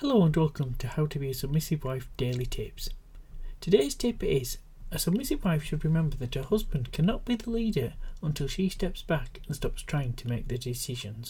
Hello and welcome to How to Be a Submissive Wife Daily Tips. Today's tip is a submissive wife should remember that her husband cannot be the leader until she steps back and stops trying to make the decisions.